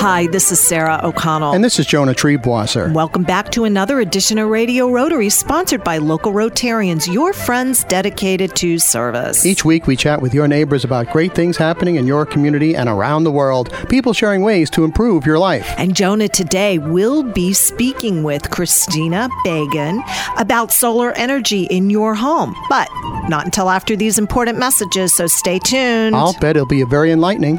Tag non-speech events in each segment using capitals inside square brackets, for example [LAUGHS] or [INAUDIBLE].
Hi, this is Sarah O'Connell. And this is Jonah Triebwasser. Welcome back to another edition of Radio Rotary, sponsored by local Rotarians, your friends dedicated to service. Each week, we chat with your neighbors about great things happening in your community and around the world, people sharing ways to improve your life. And Jonah today will be speaking with Christina Bagan about solar energy in your home, but not until after these important messages, so stay tuned. I'll bet it'll be very enlightening.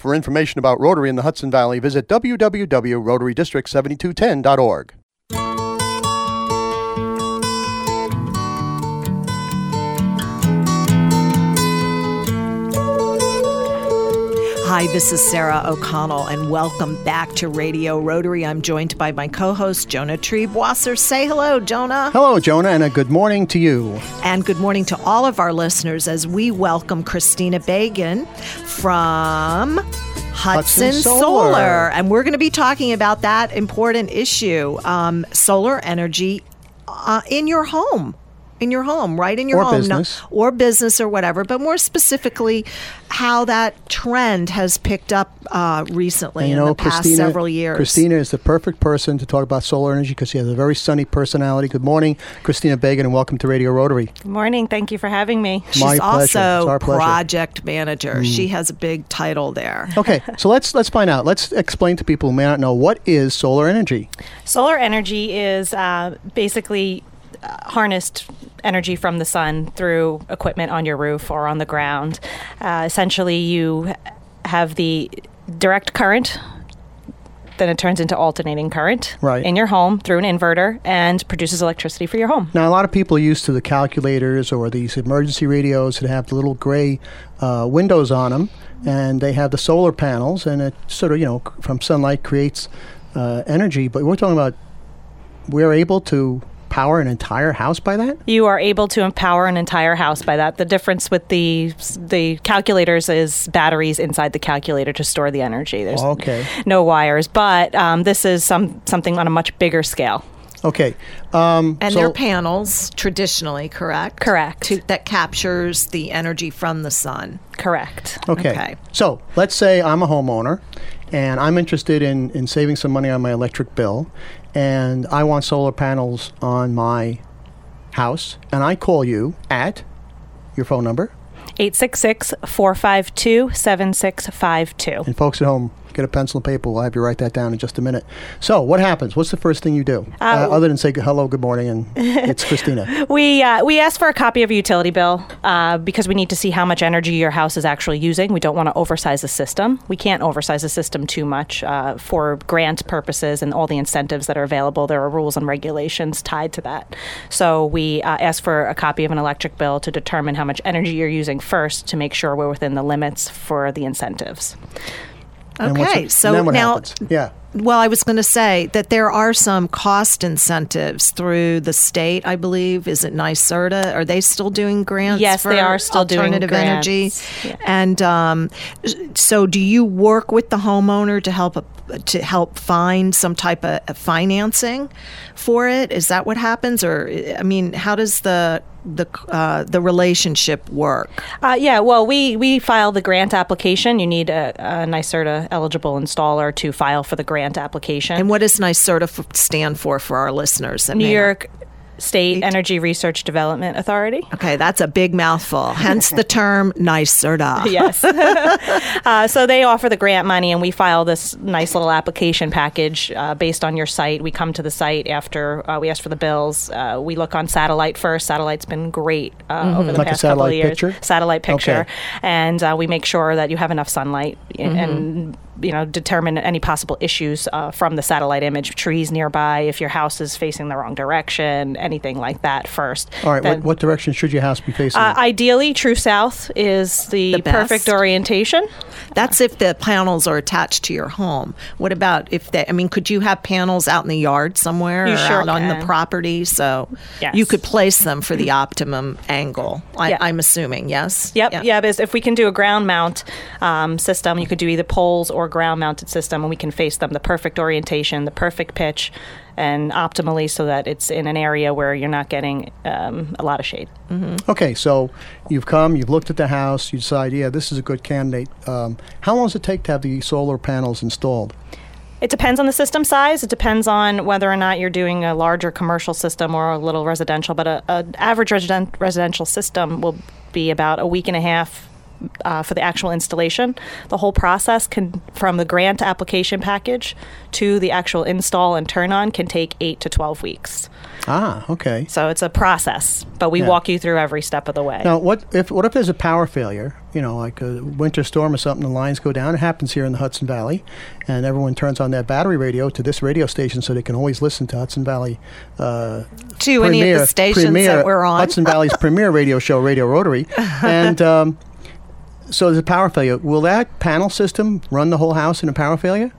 For information about Rotary in the Hudson Valley, visit www.rotarydistrict7210.org. Hi, this is Sarah O'Connell, and welcome back to Radio Rotary. I'm joined by my co host, Jonah Triebwasser. Say hello, Jonah. Hello, Jonah, and a good morning to you. And good morning to all of our listeners as we welcome Christina Bagan from Hudson, Hudson Solar. Solar. And we're going to be talking about that important issue um, solar energy uh, in your home. In your home, right in your Or home, business. or business, or whatever. But more specifically, how that trend has picked up uh, recently And you in know, the past Christina, several years. Christina is the perfect person to talk about solar energy because she has a very sunny personality. Good morning, Christina Bagan, and welcome to Radio Rotary. Good morning. Thank you for having me. She's My pleasure. It's also our pleasure. Mm. project manager. She has a big title there. Okay, so let's let's find out. Let's explain to people who may not know what is solar energy. Solar energy is uh, basically harnessed energy from the sun through equipment on your roof or on the ground. Uh, essentially, you have the direct current. Then it turns into alternating current Right. in your home through an inverter and produces electricity for your home. Now, a lot of people are used to the calculators or these emergency radios that have the little gray uh, windows on them, and they have the solar panels, and it sort of, you know, from sunlight creates uh, energy. But we're talking about we're able to power an entire house by that. You are able to empower an entire house by that. The difference with the the calculators is batteries inside the calculator to store the energy. There's Okay. no wires, but um, this is some something on a much bigger scale. Okay. Um, And so, they're panels, traditionally, correct? Correct. To, that captures the energy from the sun. Correct. Okay. Okay. So let's say I'm a homeowner and I'm interested in, in saving some money on my electric bill and I want solar panels on my house and I call you at your phone number 866 452 7652. and folks at home get a pencil and paper we'll have you write that down in just a minute so what happens what's the first thing you do uh, other than say hello good morning and [LAUGHS] it's christina We uh, we ask for a copy of a utility bill uh, because we need to see how much energy your house is actually using. We don't want to oversize the system. We can't oversize the system too much uh, for grant purposes and all the incentives that are available. There are rules and regulations tied to that. So we uh, ask for a copy of an electric bill to determine how much energy you're using first to make sure we're within the limits for the incentives. Okay. so now, happens? yeah well, I was going to say that there are some cost incentives through the state, I believe. Is it NYSERDA? Are they still doing grants? Yes, for they are still doing alternative energy. Yeah. And um, so, do you work with the homeowner to help to help find some type of financing for it? Is that what happens, or I mean, how does the the uh, the relationship work? Uh, yeah, well, we, we file the grant application. You need a, a NYSERDA eligible installer to file for the grant application. And what does NYSERDA f- stand for for our listeners? New may York State Energy Research Development Authority. Okay, that's a big mouthful. Hence the term NYSERDA. [LAUGHS] Yes. [LAUGHS] uh, so they offer the grant money, and we file this nice little application package uh, based on your site. We come to the site after uh, we ask for the bills. Uh, we look on satellite first. Satellite's been great uh, over the Like a past couple of satellite years. picture? Satellite picture, Okay. and uh, we make sure that you have enough sunlight and you know, determine any possible issues uh, from the satellite image, of trees nearby, if your house is facing the wrong direction, anything like that first. All right, Then- what, what direction should your house be facing? uh, ideally, true south is the, The perfect orientation. That's if the panels are attached to your home. What about if they? I mean, could you have panels out in the yard somewhere You or sure out on the property? So Yes. you could place them for the optimum angle. I, Yeah. I'm assuming, yes. Yep, Yeah. yeah. because if we can do a ground mount um, system, you could do either poles or ground mounted system, and we can face them the perfect orientation, the perfect pitch, and optimally so that it's in an area where you're not getting um, a lot of shade. okay, so you've come, you've looked at the house, you decide, yeah, this is a good candidate. Um, how long does it take to have the solar panels installed? It depends on the system size. It depends on whether or not you're doing a larger commercial system or a little residential. But a, a average resident, residential system will be about a week and a half uh, for the actual installation. The whole process can, from the grant application package to the actual install and turn on, can take eight to twelve weeks. Ah, okay. So it's a process, but we Yeah. walk you through every step of the way. Now, what if what if there's a power failure? You know, like a winter storm or something, the lines go down. It happens here in the Hudson Valley, and everyone turns on their battery radio to this radio station so they can always listen to Hudson Valley. Uh, To any of the stations premier- that we're on. Hudson Valley's premier radio show, Radio Rotary, [LAUGHS] and um, so there's a power failure. Will that panel system run the whole house in a power failure?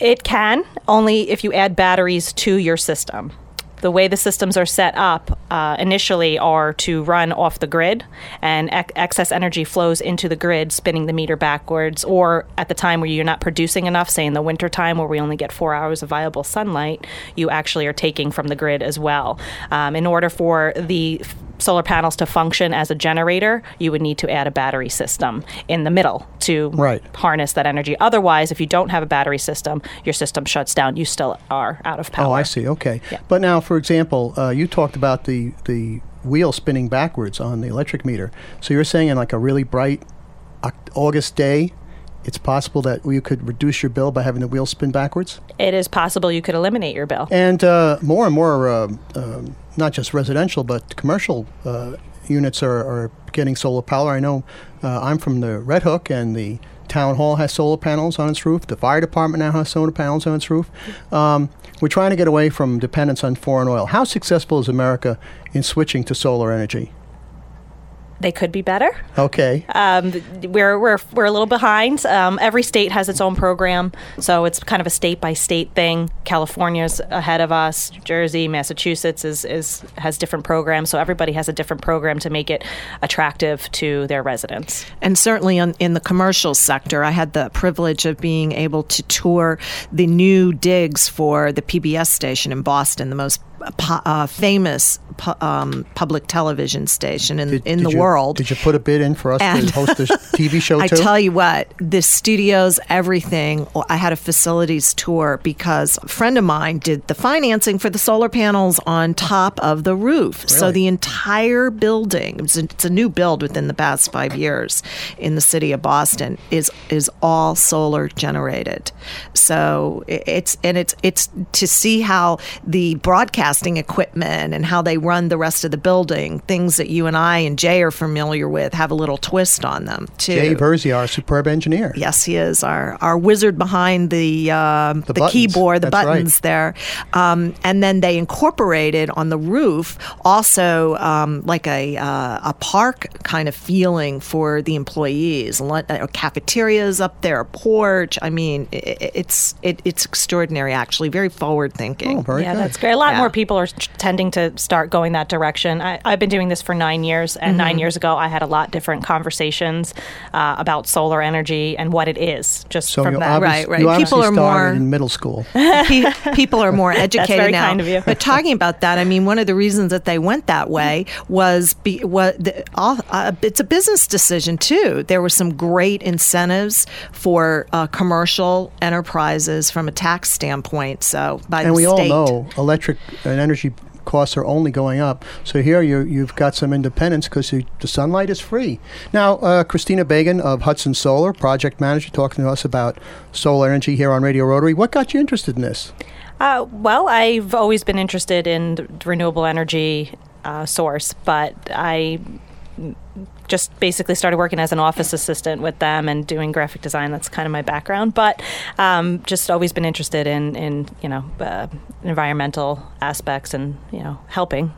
It can, only if you add batteries to your system. The way the systems are set up uh, initially are to run off the grid, and excess energy flows into the grid, spinning the meter backwards. Or at the time where you're not producing enough, say in the wintertime where we only get four hours of viable sunlight, you actually are taking from the grid as well. Um, in order for the solar panels to function as a generator, you would need to add a battery system in the middle to Right. harness that energy. Otherwise, if you don't have a battery system, your system shuts down. You still are out of power. Oh, I see. Okay. Yeah. But now, for example, uh, you talked about the the wheel spinning backwards on the electric meter. So you're saying in like a really bright August day, it's possible that you could reduce your bill by having the wheel spin backwards. It is possible you could eliminate your bill. And uh, more and more, uh, um not just residential, but commercial uh, units are, are getting solar power. I know uh, I'm from the Red Hook, and the town hall has solar panels on its roof. The fire department now has solar panels on its roof. Um, we're trying to get away from dependence on foreign oil. How successful is America in switching to solar energy? They could be better. Okay. Um, we're, we're, we're a little behind. Um, every state has its own program, so it's kind of a state by state thing. California's ahead of us. Jersey, Massachusetts is, is has different programs, so everybody has a different program to make it attractive to their residents. And certainly on, in the commercial sector, I had the privilege of being able to tour the new digs for the PBS station in Boston, the most uh, famous pu- um, public television station in, in the you, world. Did you put a bid in for us And- to host a [LAUGHS] TV show I too? tell you what, the studios, everything. I had a facilities tour because a friend of mine did the financing for the solar panels on top of the roof. So the entire building, it's a, it's a new build within the past five years in the city of Boston, is is all solar generated. So it's and it's it's to see how the broadcasting equipment and how they run the rest of the building, things that you and I and Jay are familiar with, have a little twist on them too. Jay Verzi, our superb engineer. Yes, he is our our wizard behind the um, the, buttons. keyboard, the That's right. buttons there, um, and then they incorporated on the roof also um, like a uh, a park kind of feeling for the employees. Lun- uh, Cafeterias up there, a porch. I mean, i i- it's it, it's extraordinary. Actually, very forward thinking. Oh, very yeah, good. that's great. A lot Yeah. more people are tending to start going that direction. I, I've been doing this for nine years, and Mm-hmm. nine years ago, I had a lot different conversations uh, about solar energy and what it is. Just So from you, that, obvious- Right, right. you People are started more- in middle school. [LAUGHS] Pe- people are more [LAUGHS] educated very now. kind of you. But talking about that, I mean, one of the reasons that they went that way was be, what the, all, uh, it's a business decision too. There were some great incentives for uh, commercial enterprises from a tax standpoint. So by and the we all know electric and energy costs are only going up. So here you you've got some independence because the sunlight is free. Now, uh, Christina Bagan of Hudson Solar, project manager, talking to us about solar energy here on Radio Rotary. What got you interested in this? Uh, well, I've always been interested in renewable energy uh, source, but I just basically started working as an office assistant with them and doing graphic design. That's kind of my background, but um, just always been interested in in you know uh, environmental aspects and you know helping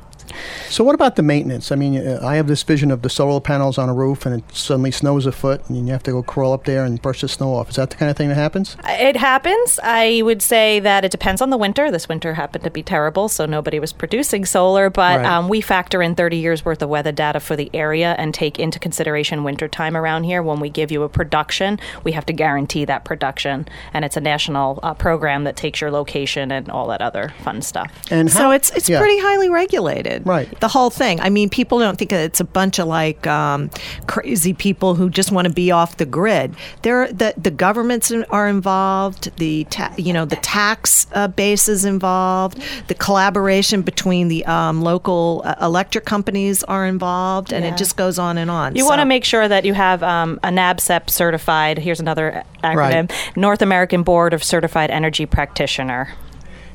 so, what about the maintenance? I mean, uh, I have this vision of the solar panels on a roof, and it suddenly snows a foot, and you have to go crawl up there and brush the snow off. Is that the kind of thing that happens? It happens. I would say that it depends on the winter. This winter happened to be terrible, so nobody was producing solar. But right. um, we factor in 30 years worth of weather data for the area and take into consideration winter time around here. When we give you a production, we have to guarantee that production, and it's a national uh, program that takes your location and all that other fun stuff. And how, so it's it's yeah. pretty highly regulated. Right. The whole thing. I mean, people don't think it's a bunch of like um, crazy people who just want to be off the grid. There, the the governments are involved. The ta- you know the tax uh, base is involved. The collaboration between the um, local uh, electric companies are involved, and yeah. it just goes on and on. You so. want to make sure that you have um, a NABCEP certified. Here's another acronym: right. North American Board of Certified Energy Practitioner.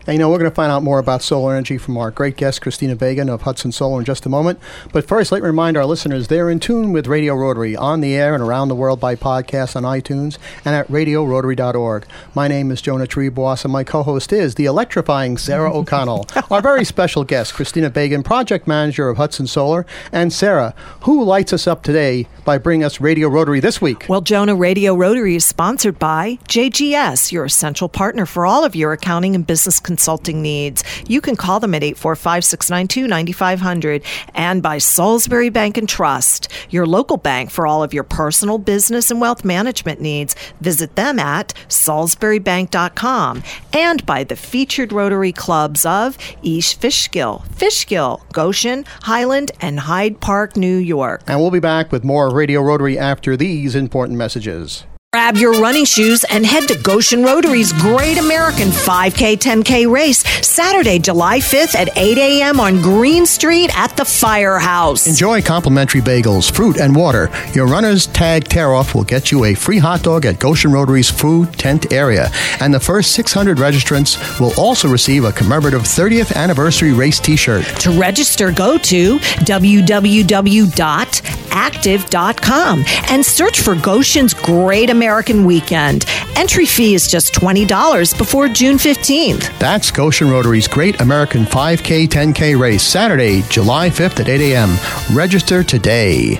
And you know, we're going to find out more about solar energy from our great guest, Christina Bagan of Hudson Solar, in just a moment. But first, let me remind our listeners they're in tune with Radio Rotary on the air and around the world by podcast on iTunes and at radiorotary.org. My name is Jonah Triebwasser, and my co host is the electrifying Sarah [LAUGHS] O'Connell, our very special guest, Christina Bagan, project manager of Hudson Solar. And Sarah, who lights us up today by bringing us Radio Rotary this week? Well, Jonah, Radio Rotary is sponsored by JGS, your essential partner for all of your accounting and business consulting needs. You can call them at 845 692 9500 and by Salisbury Bank and Trust, your local bank for all of your personal, business, and wealth management needs. Visit them at salisburybank.com and by the featured Rotary clubs of East Fishkill, Fishkill, Goshen, Highland, and Hyde Park, New York. And we'll be back with more Radio Rotary after these important messages. Grab your running shoes and head to Goshen Rotary's Great American 5K 10K race Saturday, July 5th at 8 a.m. on Green Street at the Firehouse. Enjoy complimentary bagels, fruit, and water. Your runner's tag tear off will get you a free hot dog at Goshen Rotary's food tent area. And the first 600 registrants will also receive a commemorative 30th anniversary race t shirt. To register, go to www.active.com and search for Goshen's Great American American Weekend. Entry fee is just $20 before June 15th. That's Goshen Rotary's Great American 5K 10K race, Saturday, July 5th at 8 a.m. Register today.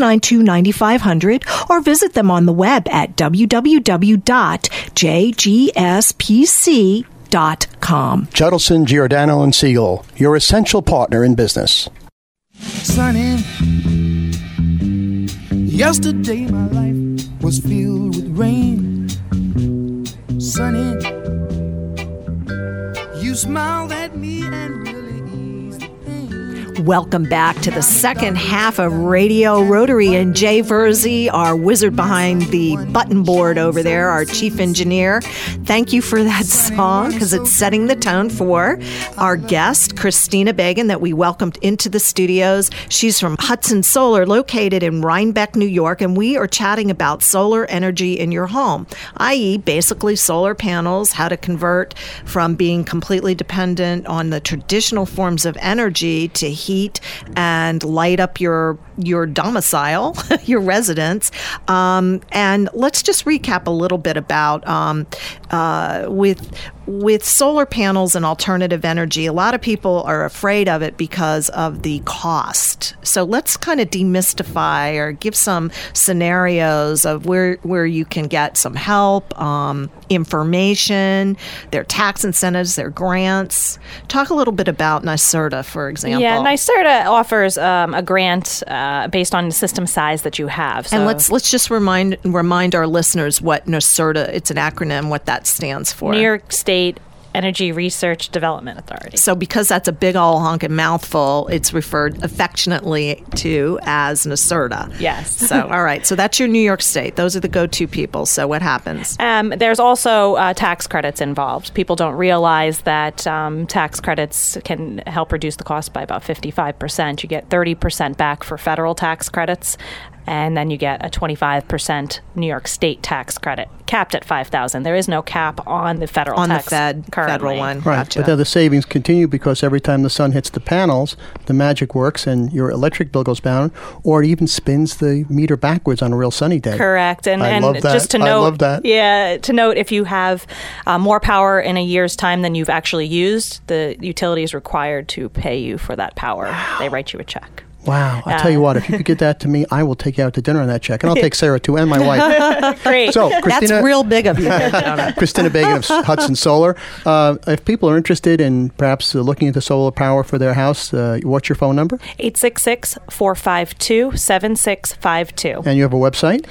692 9500 or visit them on the web at www.jgspc.com. Judelson, Giordano, and Siegel, your essential partner in business. Sunny. Yesterday my life was filled with rain. Sunny. You smiled at me and Welcome back to the second half of Radio Rotary. And Jay Verzi, our wizard behind the button board over there, our chief engineer. Thank you for that song because it's setting the tone for our guest, Christina Bagan, that we welcomed into the studios. She's from Hudson Solar, located in Rhinebeck, New York. And we are chatting about solar energy in your home, i.e., basically solar panels, how to convert from being completely dependent on the traditional forms of energy to heat heat and light up your your domicile, [LAUGHS] your residence. Um, and let's just recap a little bit about um, uh, with with solar panels and alternative energy. A lot of people are afraid of it because of the cost. So let's kind of demystify or give some scenarios of where where you can get some help, um, information, their tax incentives, their grants. Talk a little bit about NYSERDA, for example. Yeah, NYSERDA offers um, a grant uh, based on the system size that you have. So And let's let's just remind remind our listeners what NYSERDA. It's an acronym. What that stands for. New York State Energy Research Development Authority. So, because that's a big old honking mouthful, it's referred affectionately to as NYSERDA. Yes. [LAUGHS] So, all right. So that's your New York State. Those are the go-to people. So, what happens? Um, there's also uh, tax credits involved. People don't realize that um, tax credits can help reduce the cost by about 55%. You get 30% back for federal tax credits, and then you get a 25% New York State tax credit, capped at 5000 There is no cap on the federal On the Fed currently. federal one. Right, Gotcha. but then the savings continue because every time the sun hits the panels, the magic works and your electric bill goes down, or it even spins the meter backwards on a real sunny day. Correct, and I and love that. just to I note, love that. yeah, to note if you have uh, more power in a year's time than you've actually used, the utility is required to pay you for that power. They write you a check. Wow! i'll tell you what, if you could get that to me, I will take you out to dinner on that check, and I'll take Sarah too, and my [LAUGHS] wife. Great. So, that's Christina, real big of you. [LAUGHS] Christina Bagan of Hudson Solar. Uh, if people are interested in perhaps uh, looking into solar power for their house, uh, what's your phone number? 866 452 7652. And you have a website?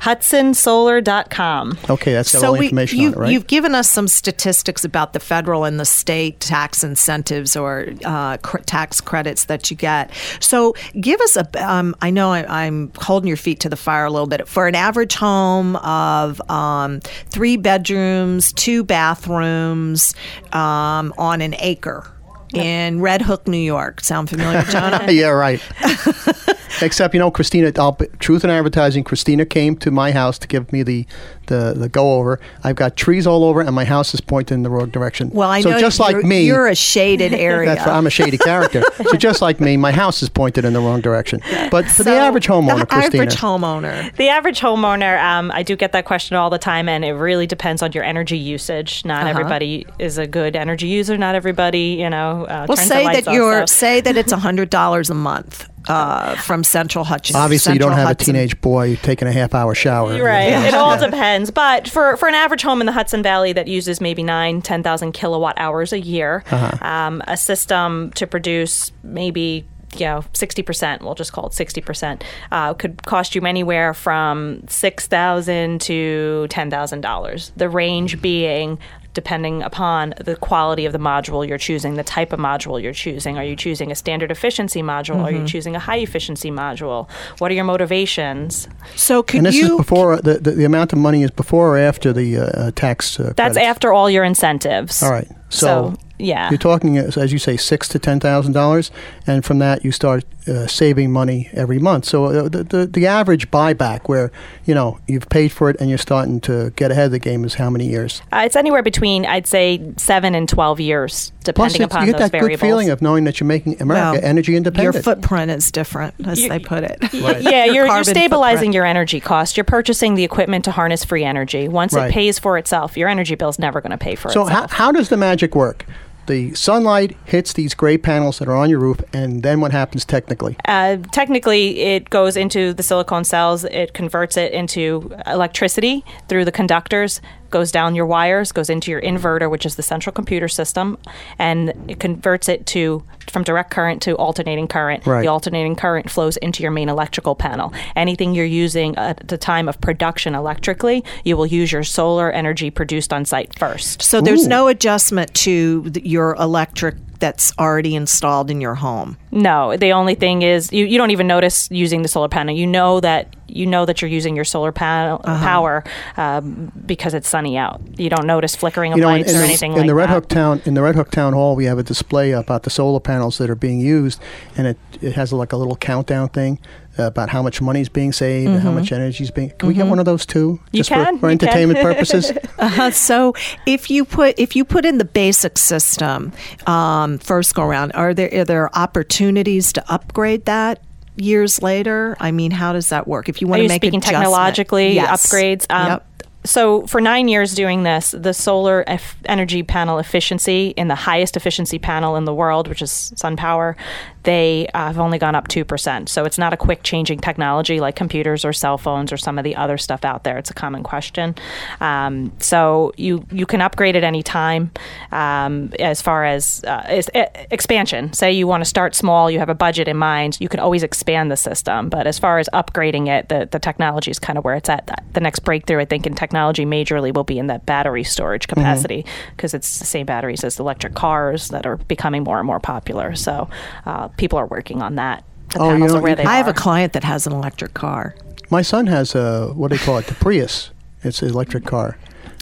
HudsonSolar.com. Okay, that's got so all the we, information you, on it, right? you've given us some statistics about the federal and the state tax incentives or uh, cr- tax credits that you get. So give us a. Um, I know I, I'm holding your feet to the fire a little bit. For an average home of um, three bedrooms, two bathrooms, um, on an acre. In Red Hook, New York. Sound familiar, Jonah? [LAUGHS] yeah, right. [LAUGHS] Except, you know, Christina, I'll, Truth in Advertising, Christina came to my house to give me the, the, the go over. I've got trees all over, and my house is pointed in the wrong direction. Well, I so know just you're, like me, you're a shaded [LAUGHS] area. that's I'm a shady character. so just like me, my house is pointed in the wrong direction. But for the average homeowner, the Christina, average homeowner. The average homeowner, um, I do get that question all the time, and it really depends on your energy usage. Not Uh-huh. everybody is a good energy user. Not everybody, you know, uh, Well, say that off, you're so- say that it's hundred dollars a month uh, from Central Hutchinson. obviously you don't have Hudson. a teenage boy taking a half hour shower. You're Right. It all depends. But for, for an average home in the Hudson Valley that uses maybe nine, 10,000 kilowatt hours a year, Uh-huh. um, a system to produce maybe you know, 60%, we'll just call it 60%, uh, could cost you anywhere from 6,000 to $10,000. The range being depending upon the quality of the module you're choosing, the type of module you're choosing. Are you choosing a standard efficiency module? Are you choosing a high efficiency module? What are your motivations? So could you And this you? is before the, the the amount of money is before or after the uh, uh, tax. Uh, That's credits? after all your incentives. All right. So, So, yeah. you're talking, as as you say, six to ten thousand dollars, and from that you start uh, saving money every month. So uh, the, the the average buyback, where you know you've paid for it and you're starting to get ahead of the game, is how many years? Uh, it's anywhere between, I'd say, seven and 12 years, Plus, depending it's- upon you get those that variables. good feeling of knowing that you're making America well, energy Your footprint is different, as You- they put it. [LAUGHS] Right. yeah, you're, you're stabilizing footprint. your energy cost. You're purchasing the equipment to harness free energy. Once Right. it pays for itself, your energy bill's never going to pay for it. So how, how does the magic work? The sunlight hits these gray panels that are on your roof, and then what happens technically? Uh, technically, it goes into the silicone cells. It converts it into electricity through the conductors, goes down your wires, goes into your inverter, which is the central computer system, and it converts it to from direct current to alternating current. Right. The alternating current flows into your main electrical panel. Anything you're using at the time of production electrically, you will use your solar energy produced on site first. So there's Ooh. no adjustment to the, your electric that's already installed in your home. No, the only thing is you, you don't even notice using the solar panel. You know that you know that you're using your solar panel Uh-huh. power um, because it's sunny out. You don't notice flickering of you know, in, lights in or the, anything in like the Red that. Hook town in the Red Hook town hall, we have a display about the solar panels that are being used, and it, it has like a little countdown thing. About how much money is being saved and how much energy is being. Can we get one of those too? Mm-hmm. You Just can, for, for you can. entertainment [LAUGHS] purposes. Uh, so if you put if you put in the basic system um, first go around, are there are there opportunities to upgrade that years later? I mean, how does that work? If you want Are to make speaking adjustment- technologically Yes. upgrades? Um, yep. So for nine years doing this, the solar energy panel efficiency in the highest efficiency panel in the world, which is SunPower, they uh, have only gone up two percent. So it's not a quick changing technology like computers or cell phones or some of the other stuff out there. It's a common question. Um, so you you can upgrade at any time. Um, as far as uh, is, e- expansion, say you want to start small, you have a budget in mind, you can always expand the system. But as far as upgrading it, the the technology is kind of where it's at. The next breakthrough, I think, in technology majorly will be in that battery storage capacity because it's the same batteries as electric cars that are becoming more and more popular. So uh, people are working on that. The Oh, you know, are where you they I have are. a client that has an electric car. My son has a what do they call it? The Prius. It's an electric car.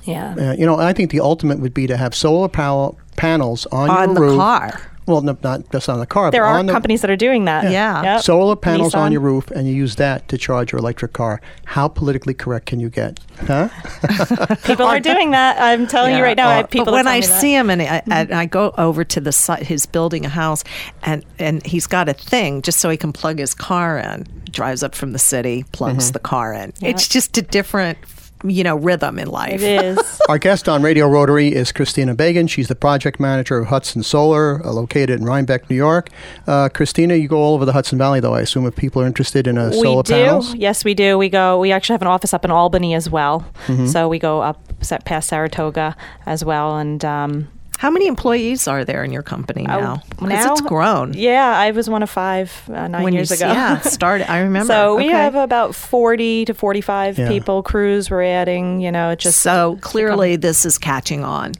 yeah. Uh, you know, I think the ultimate would be to have solar power panels on, On your the roof. car. Well, no, not just on the car. There but are on the, companies that are doing that. Yeah. Yep. Solar panels on your roof, and you use that to charge your electric car. How politically correct can you get? Huh? [LAUGHS] People are doing that. I'm telling you right now. I, Uh, people but when tell I me that. see him and I, and I go over to the site, he's building a house, and and he's got a thing just so he can plug his car in. Drives up from the city, plugs the car in. It's just a different, you know, rhythm in life. it is. [LAUGHS] Our guest on Radio Rotary is Christina Bagan. She's the project manager of Hudson Solar, uh, located in Rhinebeck, New York. Uh, Christina, you go all over the Hudson Valley, though. I assume if people are interested in solar we do. panels. Yes, we do. We go. We actually have an office up in Albany as well. Mm-hmm. So we go up past Saratoga as well, and um, How many employees are there in your company now? 'Cause now it's grown. Yeah, I was one of five uh, nine when years you, ago. Yeah, started. I [LAUGHS] remember. So we Okay. have about forty to forty-five Yeah. people. Crews we're adding. You know, it just so clearly this is catching on.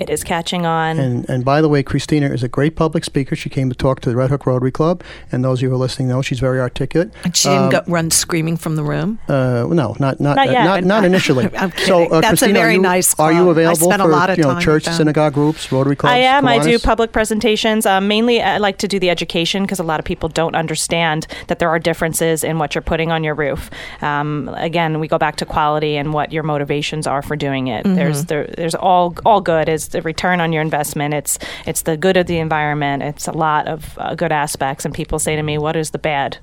It is catching on. And, and by the way, Christina is a great public speaker. She came to talk to the Red Hook Rotary Club, and those of you who are listening know she's very articulate. And she didn't go, run screaming from the room. Uh, no, not not Not yet. not, not [LAUGHS] initially. I'm So, uh, That's a very are you, nice Are you club. I available spent a for lot of you know church, synagogue groups, Rotary clubs? I am. I do public presentations. Um, mainly, I like to do the education because a lot of people don't understand that there are differences in what you're putting on your roof. Um, again, we go back to quality and what your motivations are for doing it. There's there, there's all all good is the return on your investment. It's it's the good of the environment. It's a lot of uh, good aspects. And people say to me, "What is the bad?"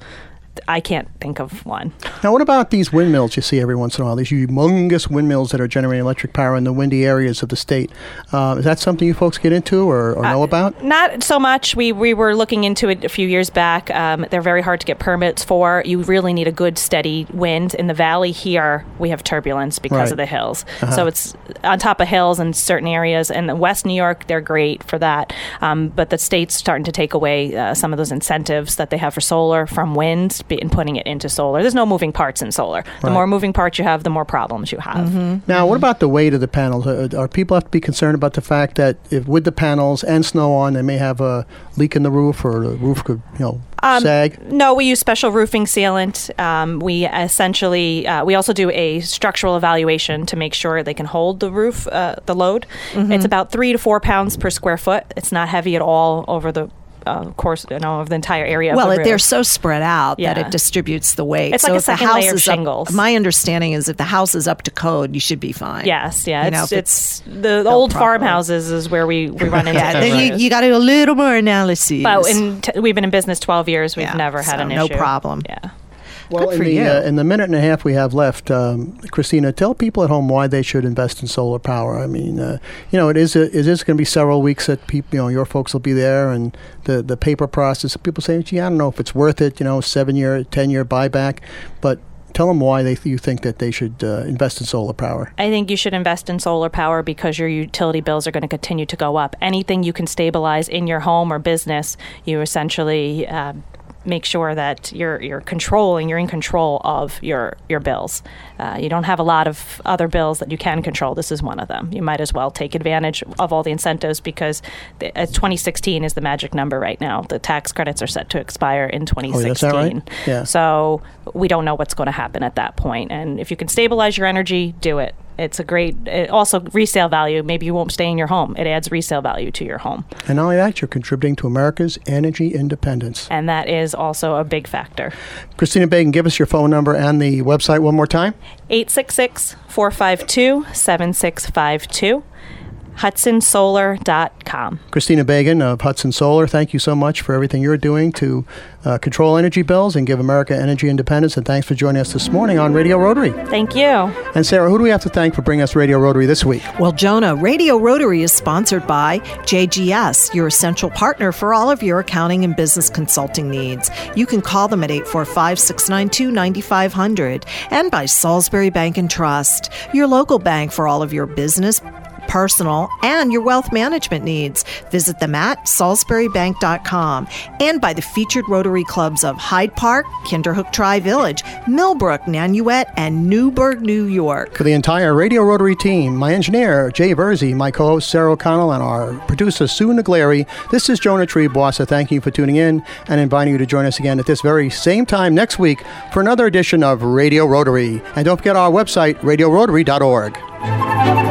I can't think of one. Now, what about these windmills you see every once in a while? These humongous windmills that are generating electric power in the windy areas of the state. Uh, is that something you folks get into or, or Uh, know about? Not so much. We we were looking into it a few years back. Um, they're very hard to get permits for. You really need a good steady wind. In the valley here, we have turbulence because Right. of the hills. So it's on top of hills in certain areas. And West New York, they're great for that. Um, but the state's starting to take away uh, some of those incentives that they have for solar from wind be- and putting it into solar. There's no moving parts in solar. The Right. more moving parts you have, the more problems you have. Now, what about the weight of the panels? Uh, are people have to be concerned about the fact that if with the panels and snow on, they may have a leak in the roof or the roof could, you know, Um, sag? No, we use special roofing sealant. Um, we essentially uh, we also do a structural evaluation to make sure they can hold the roof, uh, the load. It's about three to four pounds per square foot. It's not heavy at all over the uh, course, you know, of the entire area. Well, of the they're so spread out that it distributes the weight. It's so like a second house layer of is up- shingles. my understanding is if the house is up to code, you should be fine. Yes, yeah. You know, it's, it's the built old properly. farmhouses is where we, we run into Yeah, then you, you got to do a little more analysis. But in t- we've been in business 12 years. We've Yeah, never had so an issue. no problem. Yeah. Well, Good in for the, you. Uh, in the minute and a half we have left, um, Christina, tell people at home why they should invest in solar power. I mean, uh, you know, it is a, it is going to be several weeks that people, you know, your folks will be there, and the the paper process. People say, gee, I don't know if it's worth it. You know, seven year, ten year buyback, but tell them why they you think that they should uh, invest in solar power. I think you should invest in solar power because your utility bills are going to continue to go up. Anything you can stabilize in your home or business, you essentially uh, make sure that you're you're controlling. You're in control of your your bills. Uh, you don't have a lot of other bills that you can control. This is one of them. You might as well take advantage of all the incentives because the, uh, 2016 is the magic number right now. The tax credits are set to expire in 2016. that's that right? Yeah. So we don't know what's going to happen at that point. And if you can stabilize your energy, do it. It's a great, it also resale value. Maybe you won't stay in your home. It adds resale value to your home. And not only that, you're contributing to America's energy independence. And that is also a big factor. Christina Bagan, give us your phone number and the website one more time. 866 452 7652 hudsonsolar.com. Christina Bagan of Hudson Solar, thank you so much for everything you're doing to uh, control energy bills and give America energy independence. And thanks for joining us this morning on Radio Rotary. Thank you. And Sarah, who do we have to thank for bringing us Radio Rotary this week? Well, Jonah, Radio Rotary is sponsored by JGS, your essential partner for all of your accounting and business consulting needs. You can call them at 845 692 9500 and by Salisbury Bank and Trust, your local bank for all of your business personal, and your wealth management needs. Visit them at salisburybank.com and by the featured Rotary Clubs of Hyde Park, Kinderhook Tri Village, Millbrook, Nanuet, and Newburgh, New York. For the entire Radio Rotary team, my engineer, Jay Verzi, my co host, Sarah O'Connell, and our producer, Sue Naglieri, this is Jonah Triebwasser. Thank you for tuning in and inviting you to join us again at this very same time next week for another edition of Radio Rotary. And don't forget our website, radiorotary.org.